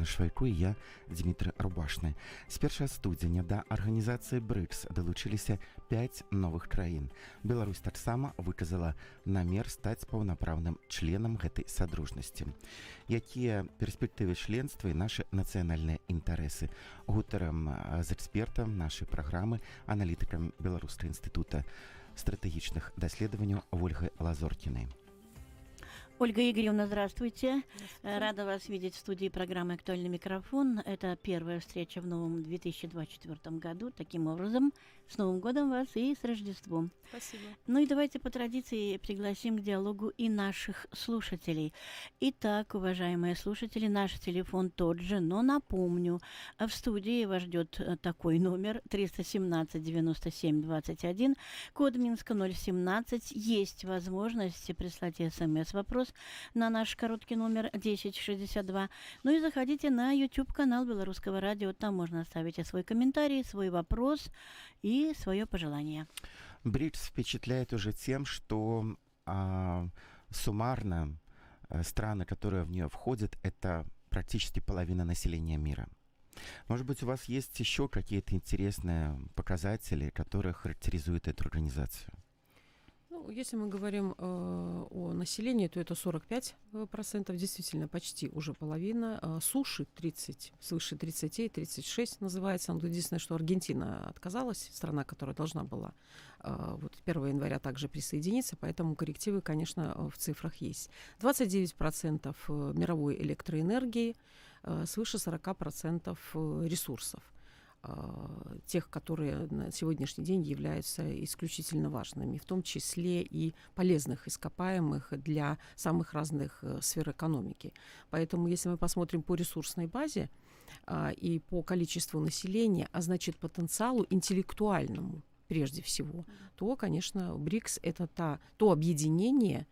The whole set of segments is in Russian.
Алена Швайко і я Дмітрий Рубашны. З першага студзеня да арганізацыі БрыкС далучыліся 5 новых краін. Беларусь таксама выказала намер стаць паўнапраўным членам гэтай садружнасці. Якія перспектывы членства і нашы нацыянальныя інтарэсы? Гутарам з экспертам нашай праграмы аналітыкам Беларускага інстытута стратэгічных даследаванняў Ольгай Лазоркінай. Ольга Игоревна, здравствуйте. здравствуйте. Рада вас видеть в студии программы «Актуальный микрофон». Это первая встреча в новом 2024 году. Таким образом, с Новым годом вас и с Рождеством. Спасибо. Ну и давайте по традиции пригласим к диалогу и наших слушателей. Итак, уважаемые слушатели, наш телефон тот же, но напомню, в студии вас ждет э, такой номер 317 97 21, код Минска 017. Есть возможность прислать смс-вопрос на наш короткий номер 1062. Ну и заходите на YouTube-канал Белорусского радио. Там можно оставить свой комментарий, свой вопрос и свое пожелание. БРИКС впечатляет уже тем, что а, суммарно а, страны, которые в нее входят, это практически половина населения мира. Может быть, у вас есть еще какие-то интересные показатели, которые характеризуют эту организацию? Ну, если мы говорим э, о населении, то это 45 э, процентов, действительно почти уже половина. Э, суши 30, свыше 30, 36 называется. Но единственное, что Аргентина отказалась, страна, которая должна была э, вот 1 января также присоединиться, поэтому коррективы, конечно, в цифрах есть. 29 процентов э, мировой электроэнергии, э, свыше 40 процентов э, ресурсов. А, тех, которые на сегодняшний день являются исключительно важными, в том числе и полезных ископаемых для самых разных э, сфер экономики. Поэтому, если мы посмотрим по ресурсной базе а, и по количеству населения, а значит потенциалу интеллектуальному прежде всего, то, конечно, БРИКС это та, то объединение,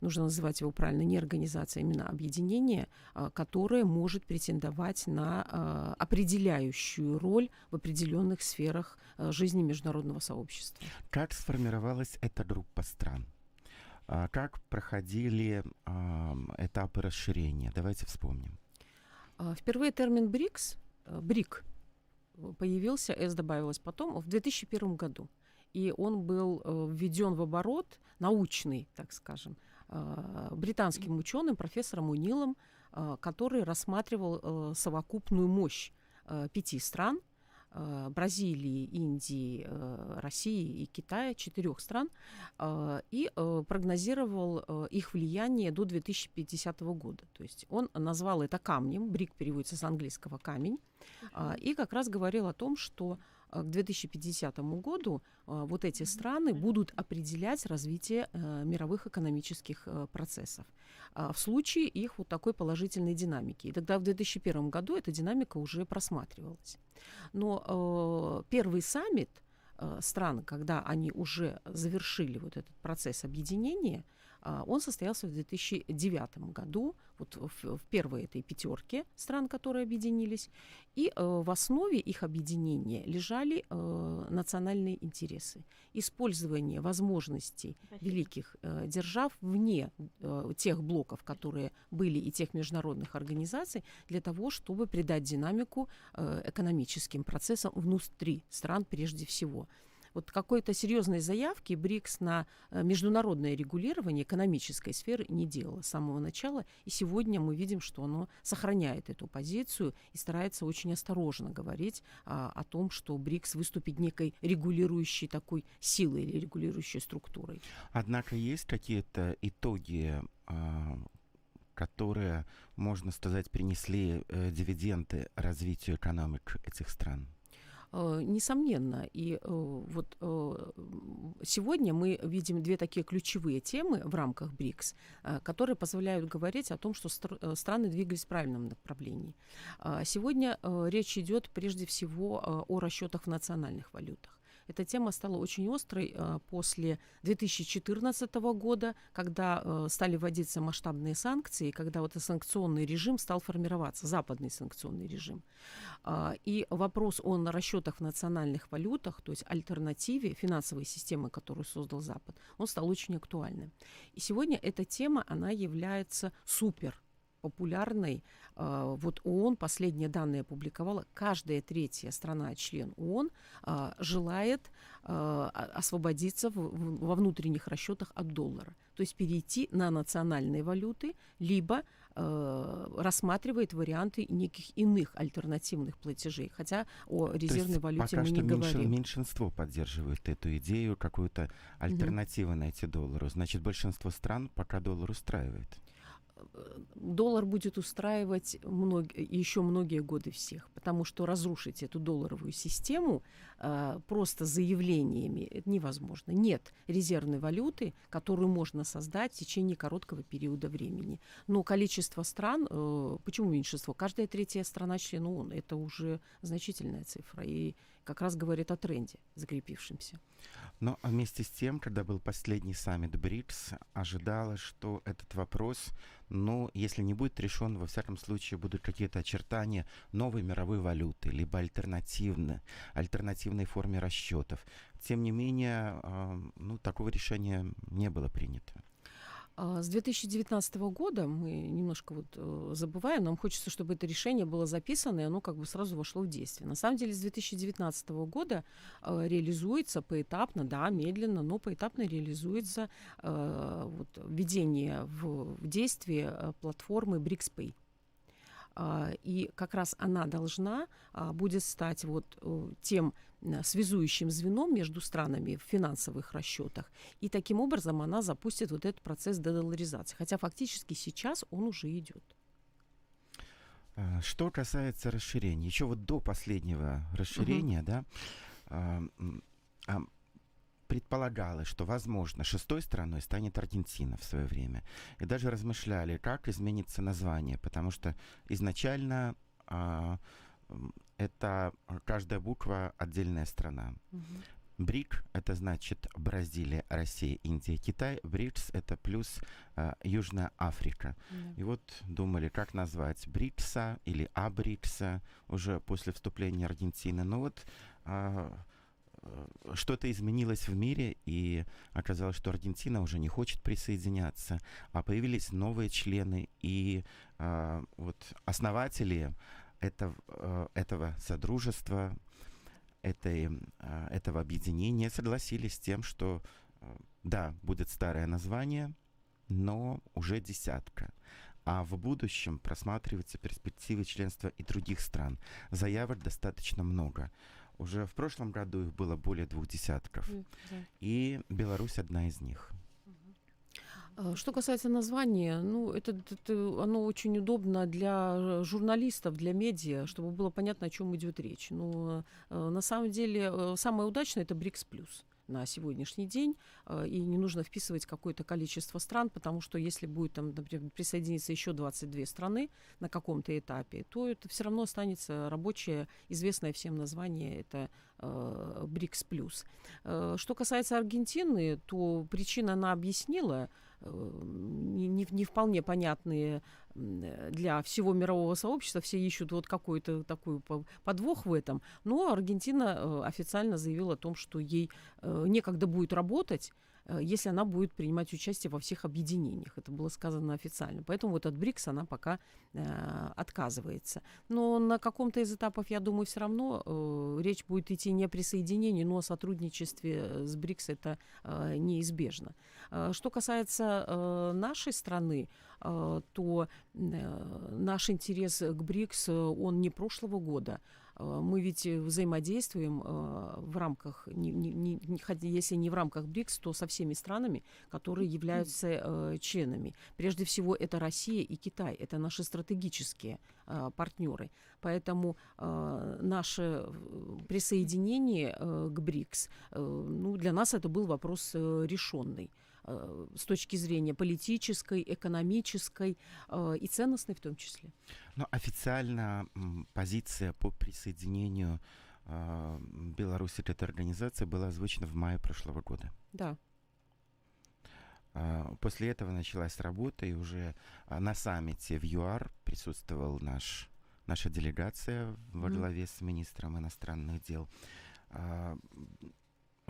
нужно называть его правильно, не организация, а именно объединение, а, которое может претендовать на а, определяющую роль в определенных сферах а, жизни международного сообщества. Как сформировалась эта группа стран? Как проходили этапы расширения? Давайте вспомним. Впервые термин БРИКС, БРИК, появился, С добавилось потом, в 2001 году и он был э, введен в оборот, научный, так скажем, британским ученым, профессором Унилом, э, который рассматривал совокупную мощь пяти стран, Бразилии, Индии, России и Китая, четырех стран, и прогнозировал их влияние до 2050 года. То есть он назвал это камнем, брик переводится с английского камень, и как раз говорил о том, что к 2050 году а, вот эти страны будут определять развитие э, мировых экономических э, процессов а, в случае их вот такой положительной динамики. И тогда в 2001 году эта динамика уже просматривалась. Но э, первый саммит стран, когда они уже завершили вот этот процесс объединения, он состоялся в 2009 году, вот в, в первой этой пятерке стран, которые объединились, и э, в основе их объединения лежали э, национальные интересы, использование возможностей Спасибо. великих э, держав вне тех блоков, которые были и тех международных организаций, для того, чтобы придать динамику экономическим процессам внутри стран прежде всего вот какой-то серьезной заявки БРИКС на э, международное регулирование экономической сферы не делала с самого начала. И сегодня мы видим, что оно сохраняет эту позицию и старается очень осторожно говорить а, о том, что БРИКС выступит некой регулирующей такой силой или регулирующей структурой. Однако есть какие-то итоги а, которые, можно сказать, принесли э, дивиденды развитию экономик этих стран? Э, несомненно. И э, вот э, сегодня мы видим две такие ключевые темы в рамках БРИКС, которые позволяют говорить о том, что страны двигались в правильном направлении. А сегодня речь идет прежде всего о расчетах в национальных валютах. Эта тема стала очень острой э, после 2014 года, когда э, стали вводиться масштабные санкции, когда вот этот санкционный режим стал формироваться, западный санкционный режим. Э, и вопрос о расчетах в национальных валютах, то есть альтернативе финансовой системы, которую создал Запад, он стал очень актуальным. И сегодня эта тема, она является супер популярной. А, вот ООН последние данные опубликовала. Каждая третья страна, член ООН, а, желает а, освободиться во внутренних расчетах от доллара. То есть перейти на национальные валюты, либо рассматривает варианты неких иных альтернативных платежей. Хотя о резервной валюте пока мы что не меньше- говорим. меньшинство поддерживает эту идею, какую-то альтернативу найти доллару. Значит, большинство стран пока доллар устраивает. Доллар будет устраивать мног- еще многие годы всех, потому что разрушить эту долларовую систему а, просто заявлениями невозможно. Нет резервной валюты, которую можно создать в течение короткого периода времени. Но количество стран, э, почему меньшинство? Каждая третья страна член ООН, это уже значительная цифра и как раз говорит о тренде закрепившемся. Но а вместе с тем, когда был последний саммит БРИКС, ожидалось, что этот вопрос, ну, если не будет решен, во всяком случае будут какие-то очертания новой мировой валюты, либо альтернативной, альтернативной форме расчетов. Тем не менее, а, ну, такого решения не было принято. А, С 2019 года мы немножко вот э, забываем, нам хочется, чтобы это решение было записано, и оно как бы сразу вошло в действие. На самом деле с 2019 года э, реализуется поэтапно, да, медленно, но поэтапно реализуется э, вот, введение в, действие платформы BRICS-Pay. А, И как раз она должна а, будет стать вот э, тем э, связующим звеном между странами в финансовых расчетах. И таким образом она запустит вот этот процесс дедоларизации. Хотя фактически сейчас он уже идет. А, Что касается расширения, еще вот до последнего расширения, да, а, м, а, предполагалось, что, возможно, шестой страной станет Аргентина в свое время. И даже размышляли, как изменится название, потому что изначально м, это каждая буква отдельная страна. БРИК — это значит Бразилия, Россия, Индия, Китай. БРИКС — это плюс а, Южная Африка. И вот думали, как назвать БРИКСа или АБРИКСа уже после вступления Аргентины. Но вот а, э, что-то изменилось в мире, и оказалось, что Аргентина уже не хочет присоединяться, а появились новые члены, и а, вот основатели этого, э, этого содружества, этой, а, этого объединения согласились с тем, что э, да, будет старое название, но уже десятка. А в будущем просматриваются перспективы членства и других стран. Заявок достаточно много. Уже в прошлом году их было более двух десятков. И Беларусь одна из них. А, Что касается названия, ну, это, это- оно очень удобно для э, журналистов, для медиа, чтобы было понятно, о чем идет речь. Но э, на самом деле э, самое удачное это БРИКС плюс на сегодняшний день, э, и не нужно вписывать какое-то количество стран, потому что если будет там, например, присоединиться еще 22 страны на каком-то этапе, то это все равно останется рабочее, известное всем название, это БРИКС плюс. Э, Что касается Аргентины, то причина она объяснила, э, не, не- не вполне понятные э, для всего мирового сообщества. Все ищут вот какой-то такой по- подвох в этом. Но Аргентина э, официально заявила о том, что ей э, некогда будет работать, э, если она будет принимать участие во всех объединениях. Это было сказано официально. Поэтому вот от БРИКС она пока э, отказывается. Но на каком-то из этапов, я думаю, все равно э, речь будет идти не о присоединении, но о сотрудничестве э, с БРИКС это э, неизбежно. Э, Что касается э, нашей страны, э, то э, наш интерес к БРИКС, э, он не прошлого года. Э, Мы ведь э, взаимодействуем э, в рамках, не- не- не- если не в рамках БРИКС, то со всеми странами, которые являются членами. Прежде всего, это Россия и Китай. Это наши стратегические партнеры. Поэтому наше присоединение к БРИКС, ну, для нас это был вопрос решенный с точки зрения политической, экономической э, и ценностной в том числе. Но официально позиция по присоединению а, Беларуси к этой организации была озвучена в мае прошлого года. Да. После этого началась работа, и уже на саммите в ЮАР присутствовал наш, наша делегация во главе с министром иностранных дел.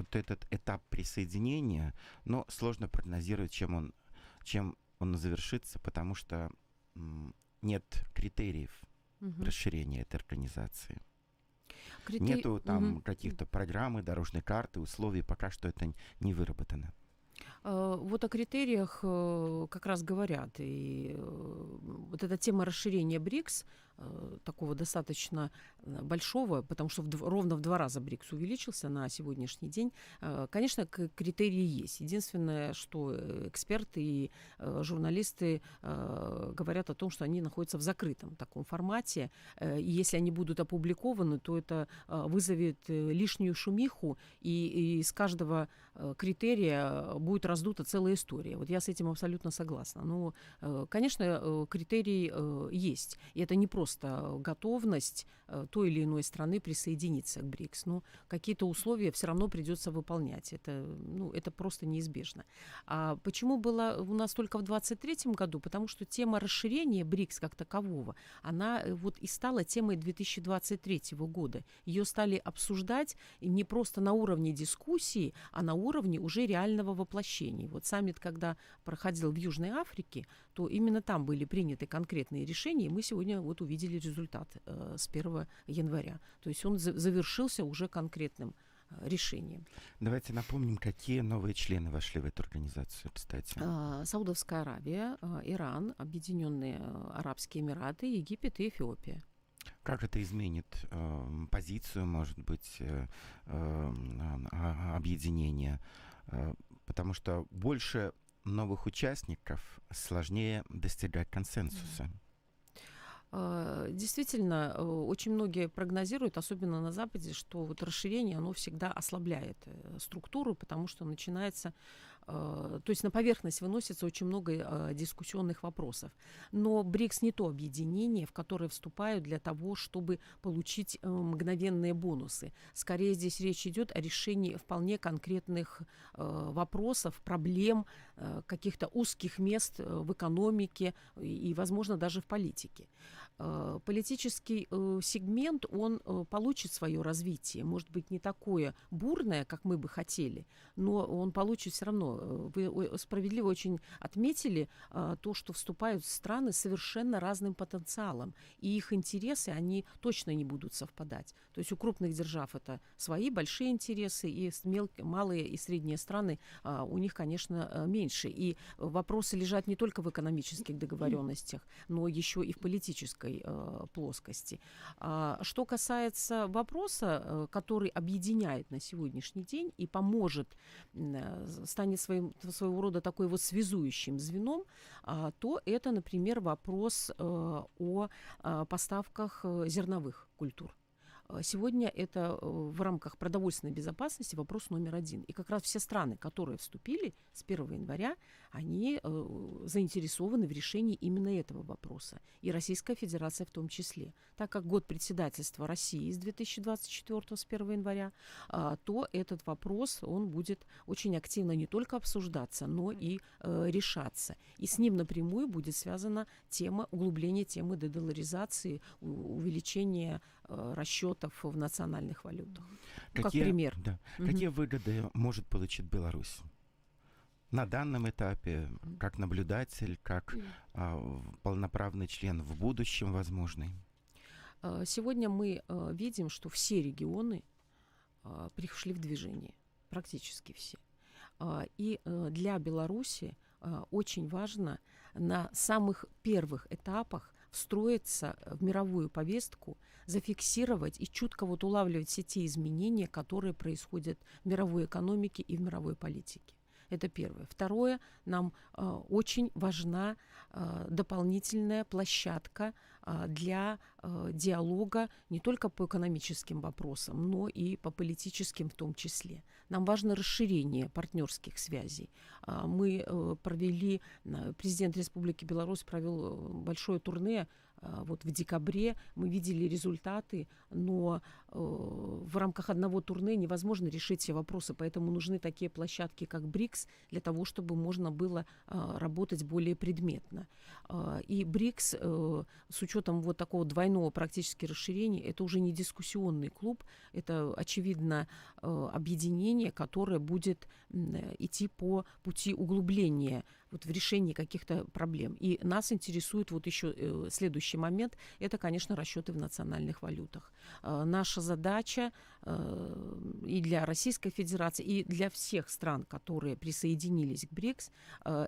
Вот этот этап присоединения, но сложно прогнозировать, чем он, чем он завершится, потому что нет критериев Мгм. расширения этой организации. Критери- Нету там Мгм. каких-то программы, дорожной карты, условий, пока что это не выработано. Э, Вот о критериях э, как раз говорят. И э, вот эта тема расширения БРИКС, такого достаточно э, большого, потому что в ровно в два раза БРИКС увеличился на сегодняшний день, э, конечно, критерии есть. Единственное, что э, эксперты и э, журналисты э, говорят о том, что они находятся в закрытом таком формате. Э, И если они будут опубликованы, то это э, вызовет э, лишнюю шумиху, и, из каждого э, критерия э, будет раздута целая история. Вот я с этим абсолютно согласна. Но, э, конечно, э, критерий э, есть. И это не просто готовность э, той или иной страны присоединиться к БРИКС. Но какие-то условия все равно придется выполнять. Это, ну, это просто неизбежно. А почему было у нас только в 2023 году? Потому что тема расширения БРИКС как такового, она э, вот и стала темой 2023 года. Ее стали обсуждать не просто на уровне дискуссии, а на уровне уже реального воплощения. Вот саммит, когда проходил в Южной Африке, то именно там были приняты конкретные решения, и мы сегодня вот увидели результат э, с 1 января. То есть он за- завершился уже конкретным э, решением. Давайте напомним, какие новые члены вошли в эту организацию, кстати. А, Саудовская Аравия, а, Иран, Объединенные э, Арабские Эмираты, Египет и Эфиопия. Как это изменит эм, позицию, может быть, э, эм, а- объединения? Э, Потому что больше новых участников сложнее достигать консенсуса. А, Действительно, э, очень многие прогнозируют, особенно на Западе, что вот расширение, оно всегда ослабляет э, структуру, потому что начинается, э, то есть на поверхность выносится очень много э, дискуссионных вопросов. Но БРИКС не то объединение, в которое вступают для того, чтобы получить э, мгновенные бонусы. Скорее здесь речь идет о решении вполне конкретных э, вопросов, проблем, э, каких-то узких мест э, в экономике и, возможно, даже в политике. Э, Политический э, сегмент, он э, получит свое развитие. Может быть, не такое бурное, как мы бы хотели, но он получит все равно. Вы справедливо очень отметили то, что вступают страны с совершенно разным потенциалом, и их интересы, они точно не будут совпадать. То есть у крупных держав это свои большие интересы, и с мел- малые и средние страны у них, конечно, меньше. И вопросы лежат не только в экономических договоренностях, но еще и в политической э, плоскости. А, Что касается вопроса, э, который объединяет на сегодняшний день и поможет, э, станет своим, своего рода такой вот связующим звеном, а, то это, например, вопрос э, о а, поставках э, зерновых культур. А Сегодня это э, в рамках продовольственной безопасности вопрос номер один. И как раз все страны, которые вступили с 1 января, они э, заинтересованы в решении именно этого вопроса. И Российская Федерация в том числе. Так как год председательства России с 2024 с 1 января, а, то этот вопрос, он будет очень активно не только обсуждаться, но и э, решаться. И с ним напрямую будет связана тема углубления темы дедоларизации, увеличения расчетов в национальных валютах. Ну, как пример. да, Мгм. какие выгоды может получить Беларусь? На данном этапе, как наблюдатель, как а, полноправный член в будущем возможный. Э, Сегодня мы э, видим, что все регионы э, пришли в движение, практически все. И э, для Беларуси э, очень важно на самых первых этапах встроиться в мировую повестку, зафиксировать и чутко вот улавливать все те изменения, которые происходят в мировой экономике и в мировой политике. Это первое. Второе, нам э, очень важна э, дополнительная площадка для э, диалога не только по экономическим вопросам, но и по политическим в том числе. Нам важно расширение партнерских связей. А, Мы э, провели, президент Республики Беларусь провел э, большое турне А, вот в декабре мы видели результаты, но в рамках одного турне невозможно решить все вопросы, поэтому нужны такие площадки, как БРИКС, для того, чтобы можно было а, работать более предметно. А, и БРИКС э, с учетом вот такого двойного практически расширения, это уже не дискуссионный клуб, это, очевидно, э, объединение, которое будет идти по пути углубления вот в решении каких-то проблем. И нас интересует вот еще э, следующий момент, это, конечно, расчеты в национальных валютах. Э, наша задача э, и для Российской Федерации, и для всех стран, которые присоединились к БРИКС,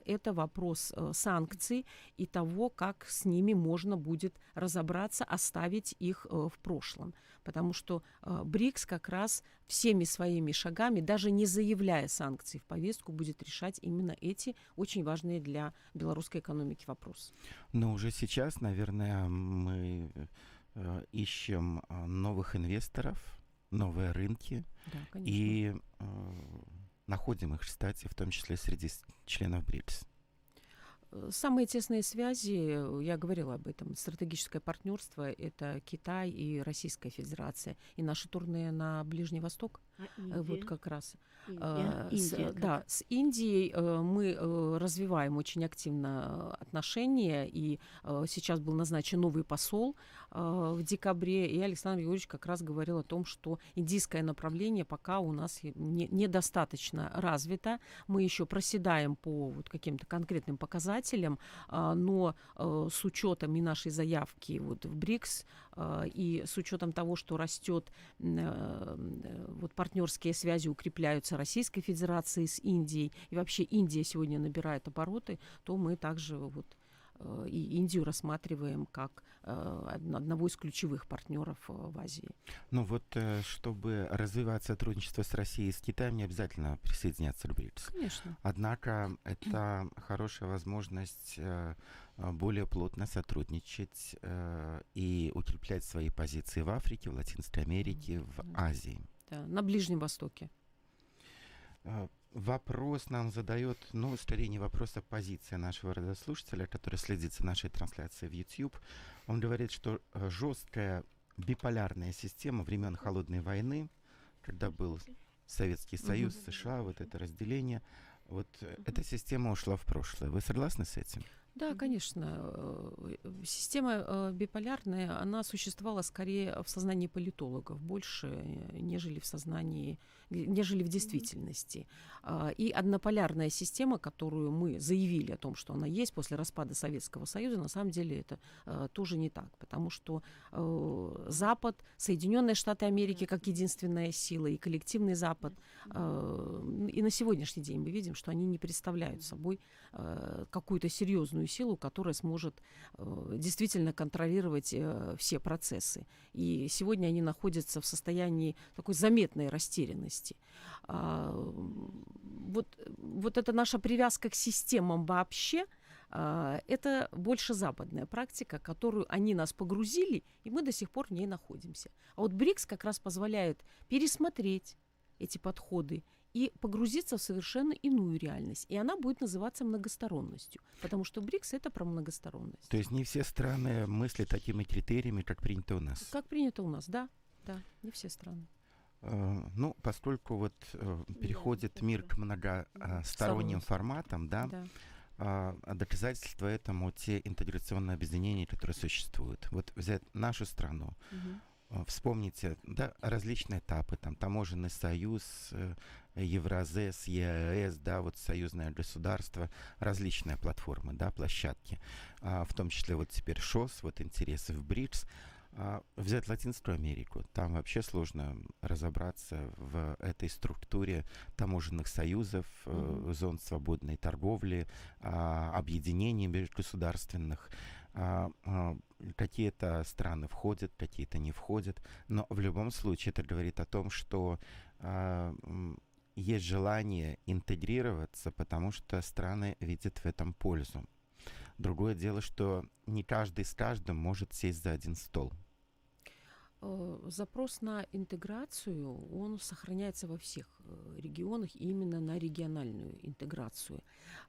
это вопрос санкций и того, как с ними можно будет разобраться, оставить их в прошлом потому что э, БРИКС как раз всеми своими шагами, даже не заявляя санкций в повестку, будет решать именно эти очень важные для белорусской экономики вопросы. Но уже сейчас, наверное, мы э, ищем э, новых инвесторов, новые рынки да, и э, находим их, кстати, в том числе среди членов БРИКС. Э, самые тесные связи, э, я говорила об этом, стратегическое партнерство – это Китай и Российская Федерация. И наши турне на Ближний Восток, а э, вот как раз. Индия. С, Индия да, с Индией мы развиваем очень активно отношения, и сейчас был назначен новый посол в декабре, и Александр Юрьевич как раз говорил о том, что индийское направление пока у нас не, недостаточно развито, мы еще проседаем по вот каким-то конкретным показателям, а, но э, с учетом и нашей заявки вот в БРИКС, а, и с учетом того, что растет э, вот партнерские связи укрепляются Российской Федерацией с Индией, и вообще Индия сегодня набирает обороты, то мы также вот и Индию рассматриваем как э, одного из ключевых партнеров э, в Азии. Ну вот, чтобы развивать сотрудничество с Россией и с Китаем, не обязательно присоединяться к БРИКС. Конечно. Однако это хорошая возможность более плотно сотрудничать и укреплять свои позиции в Африке, в Латинской Америке, в Азии. Да, на Ближнем Востоке. Вопрос нам задает, ну, скорее не вопрос, а позиция нашего радиослушателя, который следит за нашей трансляцией в YouTube. Он говорит, что э, жесткая биполярная система времен Холодной войны, когда был Советский Союз, США, вот это разделение, вот э, эта система ушла в прошлое. Вы согласны с этим? Да, конечно. Э, система биполярная, она существовала скорее в сознании политологов больше, нежели в сознании нежели в действительности. А, и однополярная система, которую мы заявили о том, что она есть после распада Советского Союза, на самом деле это а, тоже не так, потому что э, Запад, Соединенные Штаты Америки как единственная сила и коллективный Запад, а, и на сегодняшний день мы видим, что они не представляют собой какую-то серьезную силу, которая сможет э, действительно контролировать э, все процессы. И сегодня они находятся в состоянии такой заметной растерянности ценности. А, вот, вот эта наша привязка к системам вообще, а, это больше западная практика, которую они нас погрузили, и мы до сих пор в ней находимся. А вот БРИКС как раз позволяет пересмотреть эти подходы и погрузиться в совершенно иную реальность. И она будет называться многосторонностью, потому что БРИКС это про многосторонность. То есть не все страны мыслят такими критериями, как принято у нас. Как принято у нас, да. Да, не все страны. Э, ну, поскольку вот э, переходит мир к многосторонним форматам, да, да. А, доказательства этому те интеграционные объединения, которые существуют. Вот взять нашу страну, угу. вспомните, да, различные этапы, там, таможенный союз, Евразес, ЕАЭС, да, вот союзное государство, различные платформы, да, площадки, а, в том числе вот теперь ШОС, вот интересы в БРИКС, а взять Латинскую Америку, там вообще сложно разобраться в этой структуре таможенных союзов, mm-hmm. зон свободной торговли, а, объединений межгосударственных. А, а, какие-то страны входят, какие-то не входят, но в любом случае это говорит о том, что а, есть желание интегрироваться, потому что страны видят в этом пользу. Другое дело, что не каждый с каждым может сесть за один стол. Э, Запрос на интеграцию, он сохраняется во всех э, регионах именно на региональную интеграцию.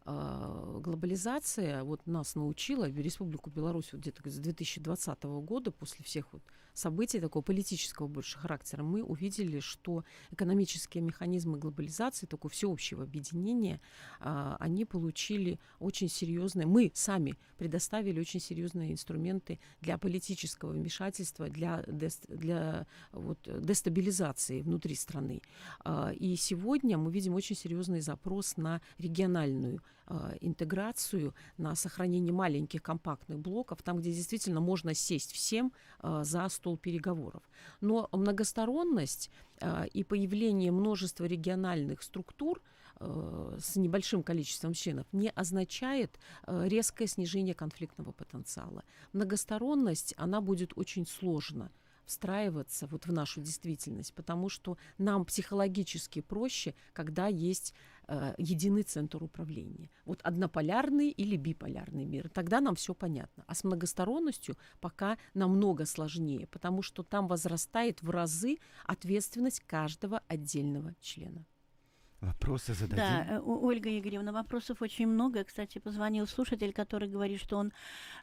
А, Глобализация вот нас научила, Республику Беларусь вот где-то с 2020 года, после всех вот событий такого политического больше характера, мы увидели, что экономические механизмы глобализации, такого всеобщего объединения, а, они получили очень серьезные, мы сами предоставили очень серьезные инструменты для политического вмешательства, для, для вот, дестабилизации внутри страны. А, И сегодня мы видим очень серьезный запрос на региональную а, интеграцию, на сохранение маленьких компактных блоков, там, где действительно можно сесть всем за стол переговоров. Но многосторонность а, и появление множества региональных структур э, с небольшим количеством членов не означает э, резкое снижение конфликтного потенциала. Многосторонность, она будет очень сложно встраиваться вот в нашу действительность, потому что нам психологически проще, когда есть э, единый центр управления. Вот однополярный или биполярный мир. Тогда нам все понятно. А с многосторонностью пока намного сложнее, потому что там возрастает в разы ответственность каждого отдельного члена. Вопросы зададим? Да, э, Ольга Игоревна, вопросов очень много. Кстати, позвонил слушатель, который говорит, что он,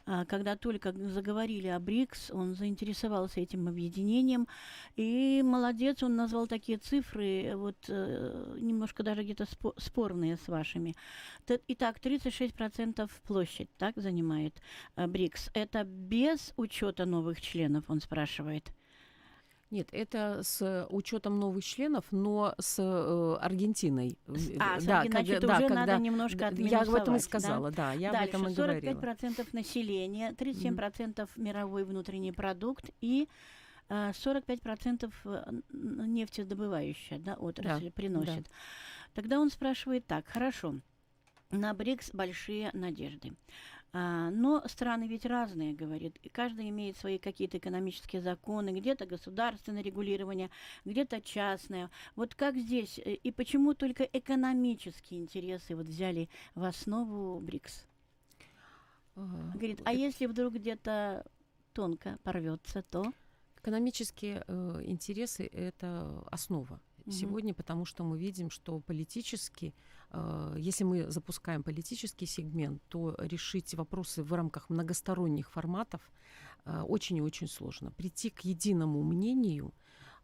а, когда только заговорили о БРИКС, он заинтересовался этим объединением. И молодец, он назвал такие цифры, э, вот э, немножко даже где-то спо- спорные с вашими. Итак, 36% площадь так занимает БРИКС. Это без учета новых членов, он спрашивает. Нет, это с учетом новых членов, но с э, Аргентиной. Э, А, с да, Арген- когда- да, уже когда- надо немножко да, Я об этом и отминусовать, да? сказала, да, я Дальше, об этом и говорила. 45% населения, 37% мировой внутренний продукт и а, 45% э, н- нефтедобывающая да, отрасль Да, приносит. Тогда он спрашивает так, хорошо, на БРИКС большие надежды. А, но страны ведь разные, говорит. И каждый имеет свои какие-то экономические законы, где-то государственное регулирование, где-то частное. Вот как здесь э, и почему только экономические интересы вот взяли в основу БРИКС? А, Говорит, а если вдруг где-то тонко порвется, то Экономические э, интересы – это основа Мгм. сегодня, потому что мы видим, что политически, э, если мы запускаем политический сегмент, то решить вопросы в рамках многосторонних форматов э, очень и очень сложно. Прийти к единому мнению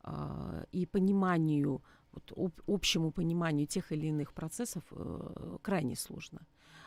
э, и пониманию, вот, об- общему пониманию тех или иных процессов э, крайне сложно.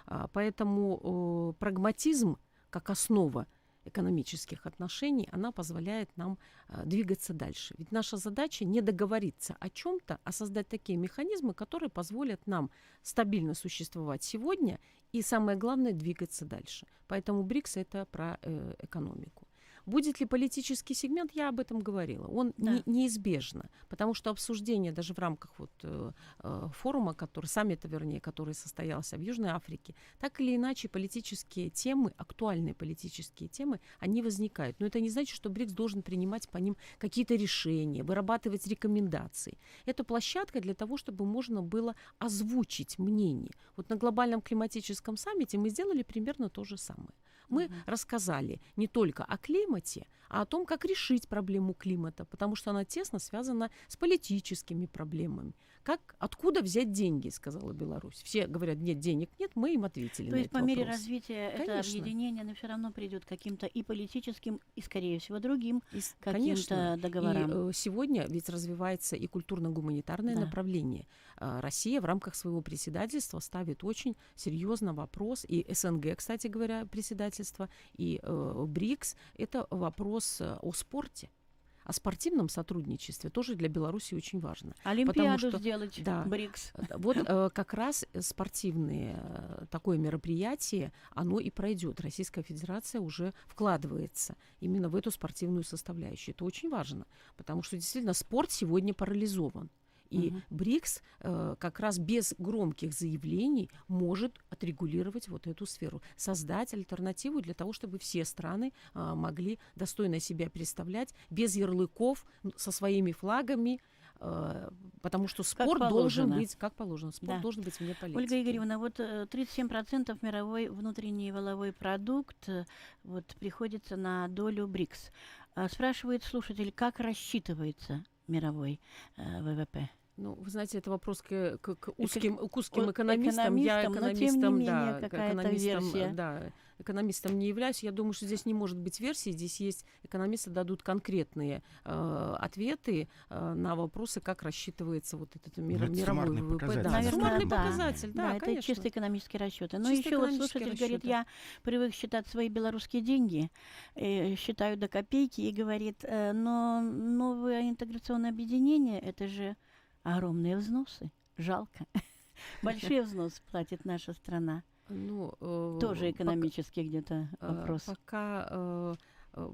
А, Поэтому э, прагматизм как основа экономических отношений, она позволяет нам а, двигаться дальше. Ведь наша задача не договориться о чем-то, а создать такие механизмы, которые позволят нам стабильно существовать сегодня и, самое главное, двигаться дальше. Поэтому БРИКС это про э, экономику. Будет ли политический сегмент, я об этом говорила. Он Да. не- неизбежно, потому что обсуждение даже в рамках вот, э, э, форума, который, саммита, вернее, который состоялся в Южной Африке, так или иначе политические темы, актуальные политические темы, они возникают. Но это не значит, что БРИКС должен принимать по ним какие-то решения, вырабатывать рекомендации. Это площадка для того, чтобы можно было озвучить мнение. Вот на глобальном климатическом саммите мы сделали примерно то же самое. Мы Мгм. рассказали не только о климате, а о том, как решить проблему климата, потому что она тесно связана с политическими проблемами. Как, откуда взять деньги, сказала Беларусь. Все говорят, нет, денег нет, мы им ответили То есть по этот мере вопрос. развития это Конечно. объединение, оно все равно придет к каким-то и политическим, и, скорее всего, другим И каким-то И договорам. э, сегодня ведь развивается и культурно-гуманитарное Да. направление. А, Россия в рамках своего председательства ставит очень серьезно вопрос, и СНГ, кстати говоря, председательство, и э, БРИКС, это вопрос э, о спорте. О спортивном сотрудничестве тоже для Беларуси очень важно. Олимпиаду что- сделать, да. БРИКС. Э, Вот э, как раз спортивные э, такое мероприятие, оно и пройдет. Российская Федерация уже вкладывается именно в эту спортивную составляющую. Это очень важно, потому что действительно спорт сегодня парализован. И Мгм. БРИКС э, как раз без громких заявлений может отрегулировать вот эту сферу, создать альтернативу для того, чтобы все страны а, могли достойно себя представлять без ярлыков, со своими флагами, э, потому что спорт должен быть как положено, спорт Да. должен быть вне политики. Ольга Игоревна, вот э, 37% мировой внутренний валовой продукт э, вот, приходится на долю БРИКС. А, Спрашивает слушатель, как рассчитывается мировой э, ВВП? Ну, вы знаете, это вопрос к, к- к узким, к узким экономистам. Я экономистам, не экономистом, менее да, экономистом, да, экономистом не являюсь. Я думаю, что здесь не может быть версии. Здесь есть экономисты дадут конкретные э, ответы э, на вопросы, как рассчитывается вот этот мир, это мировой ВВП. показатель. Да, Наверное, суммарный да. показатель, да, это конечно. чисто экономические расчеты. Но Чисто еще вот слушатель говорит, расчеты. я привык считать свои белорусские деньги, э, считаю до копейки и говорит, э, но новое интеграционное объединение, это же огромные взносы. Жалко. Большие взносы платит наша страна. Ну, э, Тоже экономический где-то Э, вопрос. Пока, э, э,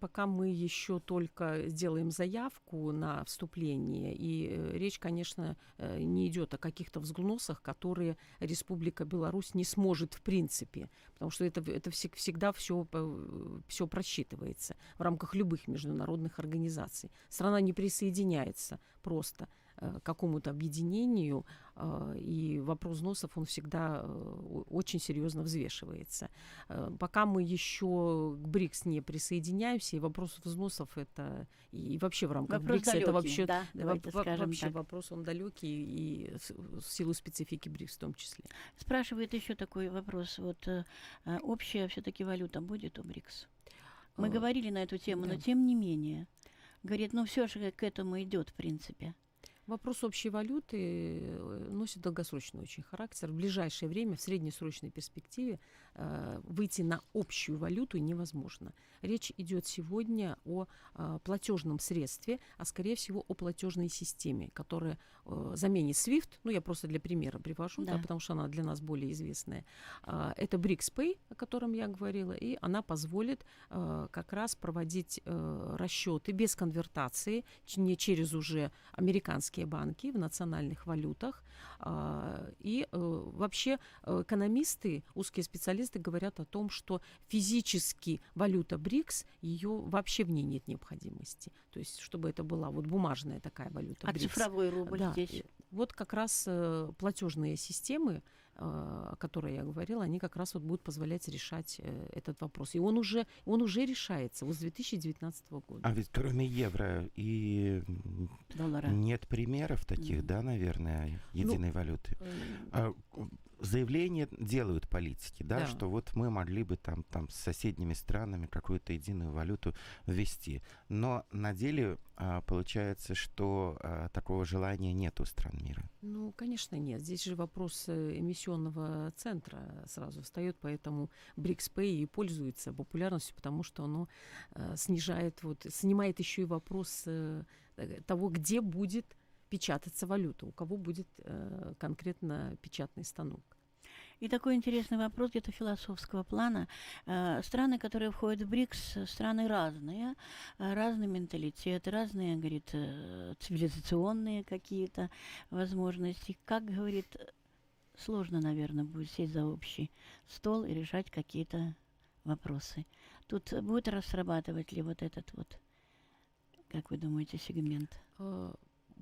пока мы еще только сделаем заявку на вступление, и э, речь, конечно, не идет о каких-то взглоносах, которые Республика Беларусь не сможет в принципе, потому что это, это всег- всегда все, все просчитывается в рамках любых международных организаций. Страна не присоединяется просто какому-то объединению, э, и вопрос взносов, он всегда э, очень серьезно взвешивается. Э, Пока мы еще к БРИКС не присоединяемся, и вопрос взносов это и, вообще в рамках Вопрос БРИКСа это далекий, вообще да, вообще так. вопрос он далекий и в, силу специфики БРИКС в том числе. Спрашивает еще такой вопрос. Вот э, э, общая все-таки валюта будет у БРИКС? Мы Э, говорили на эту тему, но да. тем не менее. Говорит, ну все же к этому идет, в принципе. Вопрос общей валюты э, носит долгосрочный очень характер. В ближайшее время, в среднесрочной перспективе, выйти на общую валюту невозможно. Речь идет сегодня о э, платежном средстве, а скорее всего о платежной системе, которая э, заменит SWIFT. Ну, я просто для примера привожу, да. Да. потому что она для нас более известная. Это BRICS о котором я говорила, и она позволит э, как раз проводить э, расчеты без конвертации, не через уже американские банки в национальных валютах. И э, вообще э, экономисты, узкие специалисты говорят о том, что физически валюта БРИКС, ее вообще в ней нет необходимости. То есть, чтобы это была вот бумажная такая валюта А БРИКС. цифровой рубль Да, здесь? и Вот как раз э, платежные системы, э, о которой я говорила, они как раз вот будут позволять решать э, этот вопрос. И он уже, он уже решается вот с 2019 года. А ведь кроме евро и Доллара. нет примеров таких, Мгм. да, наверное, единой валюты. Э, А, м, Заявления делают политики, да, Да. что вот мы могли бы там, там с соседними странами какую-то единую валюту ввести. Но на деле а, получается, что а, такого желания нет у стран мира. Ну, конечно, нет. Здесь же вопрос э, эмиссионного центра сразу встает, поэтому Pay и пользуется популярностью, потому что оно э, снижает, вот, снимает еще и вопрос э, того, где будет печататься валюта, у кого будет э, конкретно печатный станок. И такой интересный вопрос где-то философского плана. Э, Страны, которые входят в БРИКС, страны разные, э, разный менталитет, разные, говорит, э, цивилизационные какие-то возможности. Как, говорит, сложно, наверное, будет сесть за общий стол и решать какие-то вопросы. Тут будет расрабатывать ли вот этот вот, как вы думаете, сегмент?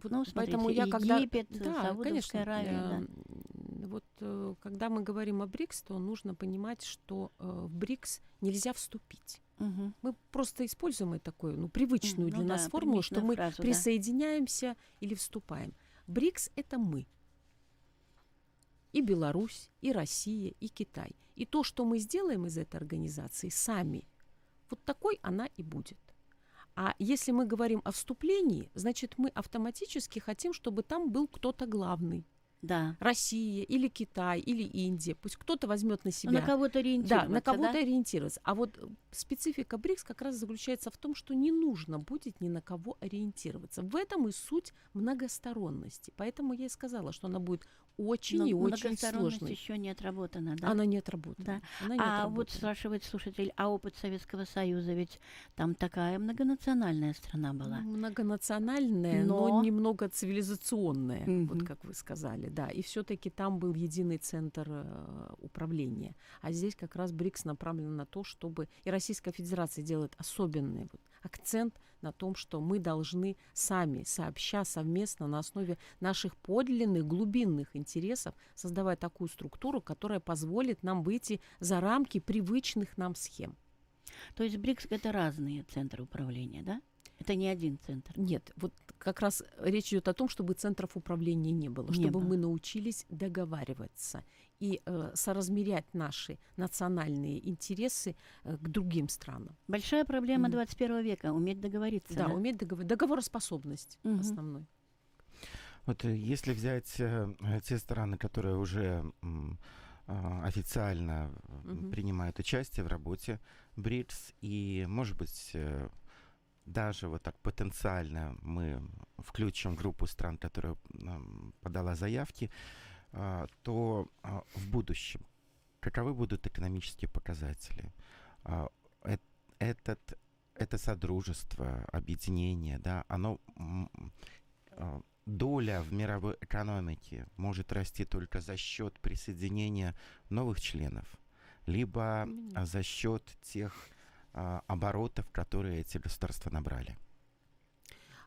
Э, Ну, поэтому смотрите, я когда Египет, да, Саудовская конечно, Аравия, да. э, вот э, когда мы говорим о БРИКС, то нужно понимать, что э, в БРИКС нельзя вступить. Мгм. Мы просто используем такую, ну, привычную Ну для да, нас формулу, что мы фразу, да. присоединяемся или вступаем. БРИКС это мы. И Беларусь, и Россия, и Китай. И то, что мы сделаем из этой организации сами, вот такой она и будет. А если мы говорим о вступлении, значит, мы автоматически хотим, чтобы там был кто-то главный. Да. Россия или Китай или Индия. Пусть кто-то возьмет на себя. На кого-то ориентироваться, Да, на кого-то да? ориентироваться. А вот специфика БРИКС как раз заключается в том, что не нужно будет ни на кого ориентироваться. В этом и суть многосторонности. Поэтому я и сказала, что она будет очень Но и очень сложной. еще не отработана, да? Она не отработана. Да. Она не а вот отработана. спрашивает слушатель, а опыт Советского Союза, ведь там такая многонациональная страна была. Ну, Многонациональная, но... Но- немного цивилизационная, вот Мгм. как вы сказали, да. И все-таки там был единый центр э, управления. А здесь как раз БРИКС направлен на то, чтобы и Российская Федерация делает особенный вот акцент на том, что мы должны сами, сообща, совместно на основе наших подлинных, глубинных интересов создавать такую структуру, которая позволит нам выйти за рамки привычных нам схем. То есть БРИКС — это разные центры управления, да? Это не один центр. Нет, вот как раз речь идет о том, чтобы центров управления не было, Не чтобы было. мы научились договариваться и э, соразмерять наши национальные интересы э, к другим странам. Большая проблема Мгм. 21 века — уметь договориться. Да, да? уметь договор... договороспособность Мгм. основной. Вот э, если взять э, э, те страны, которые уже а, официально Мгм. принимают участие в работе БРИКС, и, может быть, э, даже вот так потенциально мы включим группу стран, которая подала заявки, то а, в будущем каковы будут экономические показатели? А, Этот, это содружество, объединение, да, оно а, доля в мировой экономике может расти только за счет присоединения новых членов, либо а, за счет тех а, оборотов, которые эти государства набрали.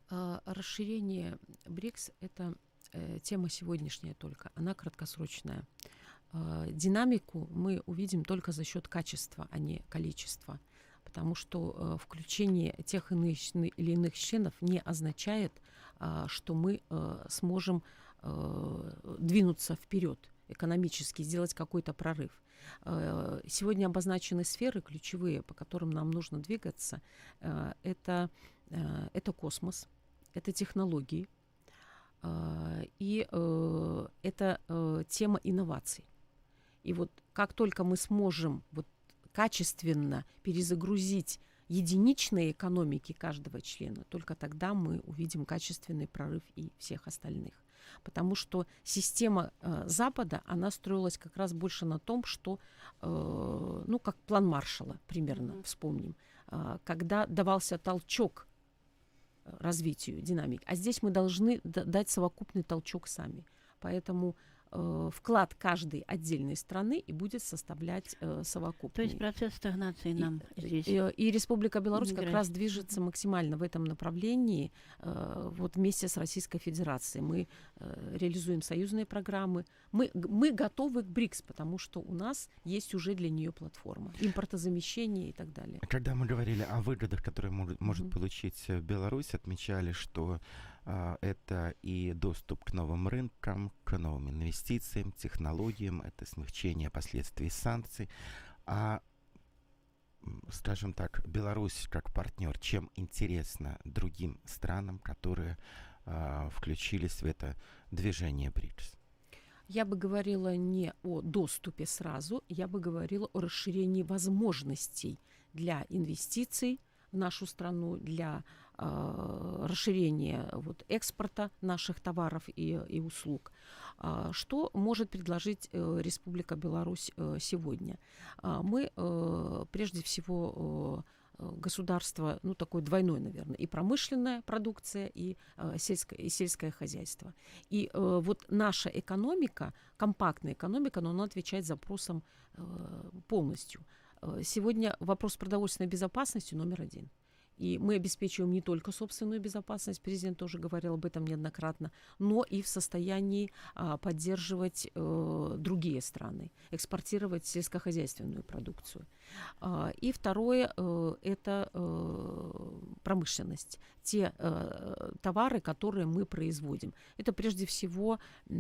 А, Расширение БРИКС – это тема сегодняшняя только, она краткосрочная. А, Динамику мы увидим только за счет качества, а не количества, потому что э, включение тех или иных членов не означает, что мы э, сможем э, двинуться вперед экономически, сделать какой-то прорыв. Э, Сегодня обозначены сферы ключевые, по которым нам нужно двигаться. Э, Это, э, это космос, это технологии, э, и э, это э, тема инноваций. И вот как только мы сможем вот качественно перезагрузить единичные экономики каждого члена, только тогда мы увидим качественный прорыв и всех остальных. Потому что система э, Запада, она строилась как раз больше на том, что, э, ну, как план Маршала, примерно, Мгм. вспомним, а, когда давался толчок э, развитию динамики. А здесь мы должны дать совокупный толчок сами. Поэтому э, вклад каждой отдельной страны и будет составлять э, То совокупный. есть процесс стагнации И- нам здесь. И, и Республика Беларусь как раз движется максимально в этом направлении. э, вот вместе с Российской Федерацией мы э, реализуем союзные программы. Мы, мы готовы к БРИКС, потому что у нас есть уже для нее платформа. Импортозамещение и так далее. Когда мы говорили о выгодах, которые может, может Мгм. получить э, Беларусь, отмечали, что это и доступ к новым рынкам, к новым инвестициям, технологиям, это смягчение последствий санкций. А, скажем так, Беларусь как партнер, чем интересна другим странам, которые а, включились в это движение БРИКС? Я бы говорила не о доступе сразу, я бы говорила о расширении возможностей для инвестиций в нашу страну, для э, расширения вот, экспорта наших товаров и, и услуг. А, что может предложить э, Республика Беларусь э, сегодня? А, мы э, прежде всего государство, ну такое двойное, наверное, и промышленная продукция, и, э, сельское, и сельское хозяйство. И э, вот наша экономика, компактная экономика, но она отвечает запросам э, полностью. Сегодня вопрос продовольственной безопасности номер один. И мы обеспечиваем не только собственную безопасность, президент тоже говорил об этом неоднократно, но и в состоянии а, поддерживать э, другие страны, экспортировать сельскохозяйственную продукцию. А, и второе э, это э, промышленность, те э, товары, которые мы производим. Это прежде всего э,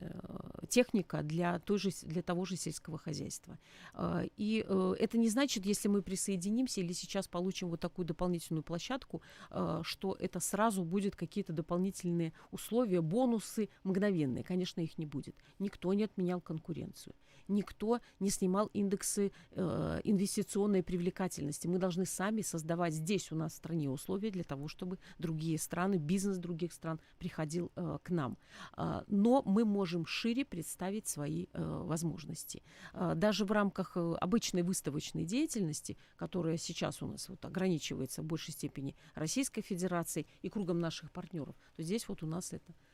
э, техника для, той же, для того же сельского хозяйства. А, И э, это не значит, если мы присоединимся или сейчас получим вот такую дополнительную площадку, э, что это сразу будет какие-то дополнительные условия, бонусы мгновенные. Конечно, их не будет. Никто не отменял конкуренцию. Никто не снимал индексы э, инвестиционной привлекательности. Мы должны сами создавать здесь у нас в стране условия для того, чтобы другие страны, бизнес других стран приходил э, к нам. А, но мы можем шире представить свои э, возможности. А, Даже в рамках э, обычной выставочной деятельности, которая сейчас у нас вот ограничивается в большей степени Российской Федерацией и кругом наших партнеров, то здесь вот у нас это э,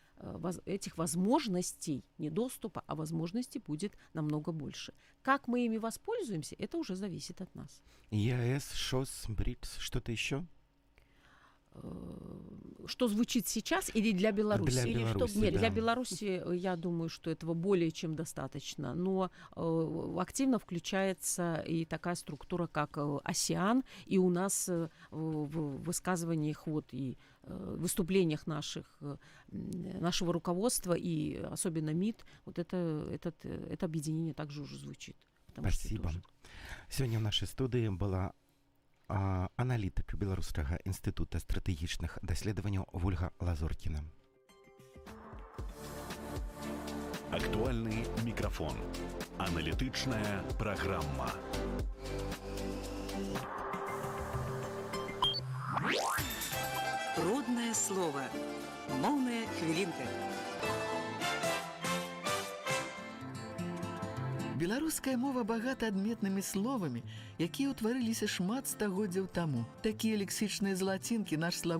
этих возможностей, не доступа, а возможностей будет намного больше. Как мы ими воспользуемся, это уже зависит от нас. ЕАЭС, ШОС, БРИКС, что-то еще? Э, что звучит сейчас, или для Беларуси? Для Или Беларуси, чтоб- Нет, да. для Беларуси, э, я думаю, что этого более чем достаточно. Но э, активно включается и такая структура, как э, ОСИАН, и у нас э, в высказываниях вот и э, выступлениях наших, э, м, нашего руководства и особенно МИД, вот это, этот, э, это объединение также уже звучит. Потому что Спасибо. тоже- Сёння ў нашай студыі была а, аналітык беларускага інстытута стратэгічных даследаванняў Вольга Лазоркіна. Актуальный микрофон. Аналитичная программа. Родное слово. Моўная хвілінка. Беларуская мова багата адметнымі словамі, якія ўтварыліся шмат стагоддзяў таму. Такія лексічныя залацінкі наш славу